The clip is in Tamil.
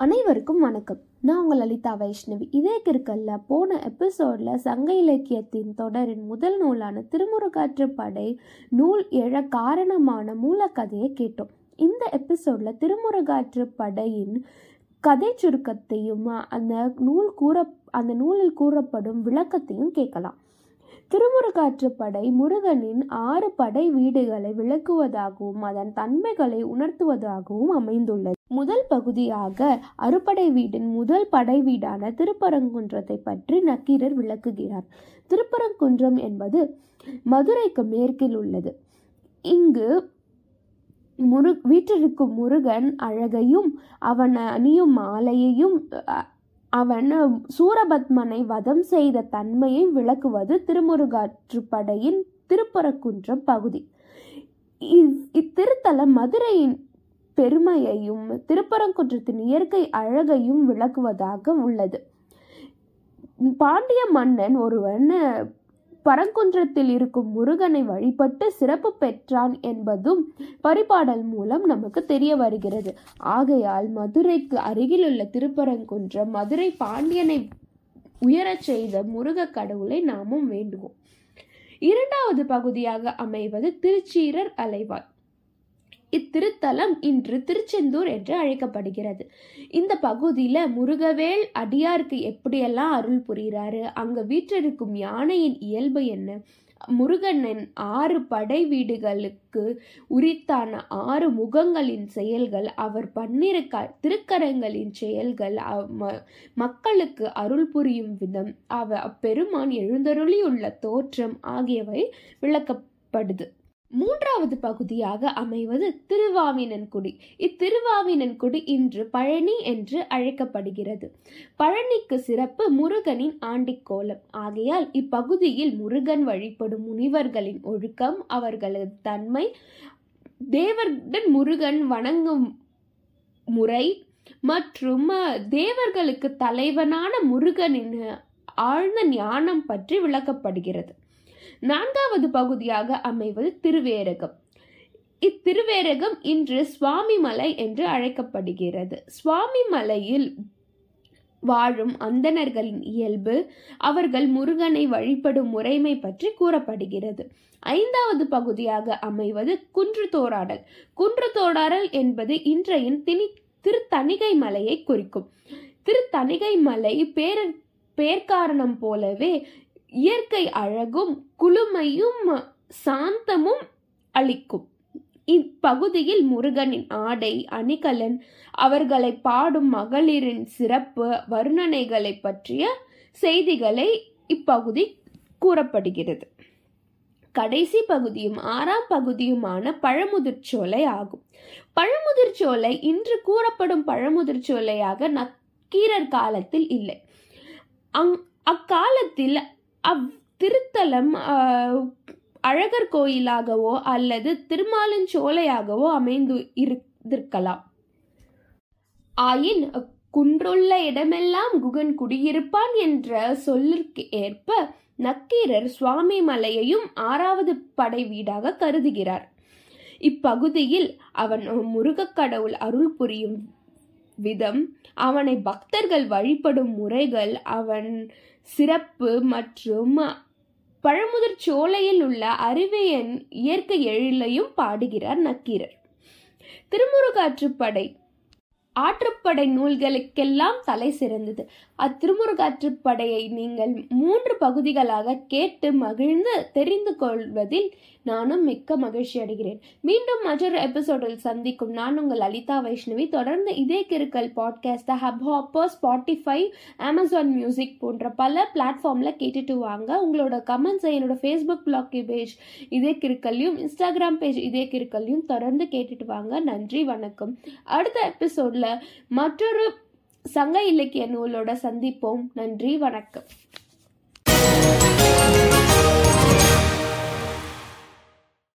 அனைவருக்கும் வணக்கம். நான் உங்கள் லலிதா வைஷ்ணவி. இதே கிற்கல்ல போன எபிசோடில் சங்க இலக்கியத்தின் தொடரின் முதல் நூலான திருமுருகாற்று படை நூல் எழ காரணமான மூலக்கதையை கேட்டோம். இந்த எபிசோடில் திருமுருகாற்று படையின் கதை சுருக்கத்தையும் அந்த நூல் கூற அந்த நூலில் கூறப்படும் விளக்கத்தையும் கேட்கலாம். திருமுருகாற்றுப்படை முருகனின் ஆறு படை வீடுகளை விளக்குவதாகவும் அதன் தன்மைகளை உணர்த்துவதாகவும் அமைந்துள்ளது. முதல் பகுதியாக அறுபடை வீடின் முதல் படை வீடான திருப்பரங்குன்றத்தை பற்றி நக்கீரர் விளக்குகிறார். திருப்பரங்குன்றம் என்பது மதுரைக்கு மேற்கில் உள்ளது. இங்கு முரு வீற்றிருக்கும் முருகன் அழகையும் அவன் அணியும் மாலையையும் அவன் சூரபத்மனை வதம் செய்த தன்மையை விளக்குவது திருமுருகாற்றுப்படையின் திருப்பரங்குன்றம் பகுதி. இத்திருத்தலம் மதுரையின் பெருமையையும் திருப்பரங்குன்றத்தின் இயற்கை அழகையும் விளக்குவதாக உள்ளது. பாண்டிய மன்னன் ஒருவன் பரங்குன்றத்தில் இருக்கும் முருகனை வழிபட்டு சிறப்பு பெற்றான் என்பதும் பரிபாடல் மூலம் நமக்கு தெரிய வருகிறது. ஆகையால் மதுரைக்கு அருகிலுள்ள திருப்பரங்குன்றம் மதுரை பாண்டியனை உயரச் செய்த முருக கடவுளை நாமும் வேண்டுவோம். இரண்டாவது பகுதியாக அமைவது திருச்சீரர் அலைவாய். இத்திருத்தலம் இன்று திருச்செந்தூர் என்று அழைக்கப்படுகிறது. இந்த பகுதியில் முருகவேல் அடியாருக்கு எப்படியெல்லாம் அருள் புரிகிறாரு? அங்கே வீற்றிருக்கும் யானையின் இயல்பு என்ன? முருகனின் ஆறு படை வீடுகளுக்கு உரித்தான ஆறு முகங்களின் செயல்கள் அவர் பன்னிரு க திருக்கரங்களின் செயல்கள் மக்களுக்கு அருள் புரியும் விதம் அவ அப்பெருமான் எழுந்தருளியுள்ள தோற்றம் ஆகியவை விளக்கப்படுது. மூன்றாவது பகுதியாக அமைவது திருவாவினன்குடி. இத்திருவாவினன்குடி இன்று பழனி என்று அழைக்கப்படுகிறது. பழனிக்கு சிறப்பு முருகனின் ஆண்டிக்கோலம். ஆகையால் இப்பகுதியில் முருகன் வழிபடும் முனிவர்களின் ஒழுக்கம் அவர்களது தன்மை தேவர்டன் முருகன் வணங்கும் முறை மற்றும் தேவர்களுக்கு தலைவனான முருகனின் ஆழ்ந்த ஞானம் பற்றி விளக்கப்படுகிறது. நான்காவது பகுதியாக அமைவது திருவேரகம். இத்திருவேரகம் இன்று சுவாமி மலை என்று அழைக்கப்படுகிறது. சுவாமி மலையில் வாழும் அந்தணர்களின் இயல்பு அவர்கள் முருகனை வழிபடும் முறைமை பற்றி கூறப்படுகிறது. ஐந்தாவது பகுதியாக அமைவது குன்று தோராடல் குன்று தோராடல் என்பது இன்றையின் திணி திருத்தணிகை மலையை குறிக்கும். திருத்தணிகை மலை பேர பேர்காரணம் போலவே இயற்கை அழகும் குளுமையும் சாந்தமும் அளிக்கும். இப்பகுதியில் முருகனின் ஆடை அணிகலன் அவர்களை பாடும் மகளிரின் சிறப்பு வர்ணனைகளை பற்றிய செய்திகளை இப்பகுதி கூறப்படுகிறது. கடைசி பகுதியும் ஆறாம் பகுதியுமான பழமுதிர்ச்சோலை ஆகும். பழமுதிர்ச்சோலை இன்று கூறப்படும் பழமுதிர்ச்சோலையாக நக்கீரர் காலத்தில் இல்லை. அங் அக்காலத்தில் அவ் திருத்தலம் அழகர் கோயிலாகவோ அல்லது திருமாலஞ்சோலையாகவோ அமைந்து இருந்திருக்கலாம். ஆயின் குன்றுள்ள இடமெல்லாம் குகன் குடியிருப்பான் என்ற சொல்லிற்கு ஏற்ப நக்கீரர் சுவாமி மலையையும் ஆறாவது படை வீடாக கருதுகிறார். இப்பகுதியில் அவன் முருகக் கடவுள் அருள் புரியும் விதம். அவனை பக்தர்கள் வழிபடும் முறைகள் அவன் சிறப்பு மற்றும் பழமுதிர் சோலையில் உள்ள அறிவியன் இயற்கை எழிலையும் பாடுகிறார் நக்கீரர். திருமுருகாற்றுப்படை. ஆற்றுப்படை நூல்களுக்கெல்லாம் தலை சிறந்தது. அத்திருமுருகாற்றுப்படையை நீங்கள் மூன்று பகுதிகளாக கேட்டு மகிழ்ந்து தெரிந்து கொள்வதில் நானும் மிக்க மகிழ்ச்சி அடைகிறேன். மீண்டும் மற்றொரு எபிசோடில் சந்திக்கும் நான் உங்கள் லலிதா வைஷ்ணவி. தொடர்ந்து இதே கிருக்கல் பாட்காஸ்ட்டை Hubhopper Spotify Amazon music போன்ற பல பிளாட்ஃபார்மில் கேட்டுட்டு வாங்க. உங்களோட கமெண்ட்ஸை என்னோட ஃபேஸ்புக் பிளாக் பேஜ் இதே கிருக்கல்லையும் இன்ஸ்டாகிராம் பேஜ் இதே கிருக்கல்லையும் தொடர்ந்து கேட்டுட்டு வாங்க. நன்றி வணக்கம். அடுத்த எபிசோடில் மற்றொரு சங்க இலக்கிய நூலோட சந்திப்போம். நன்றி வணக்கம்.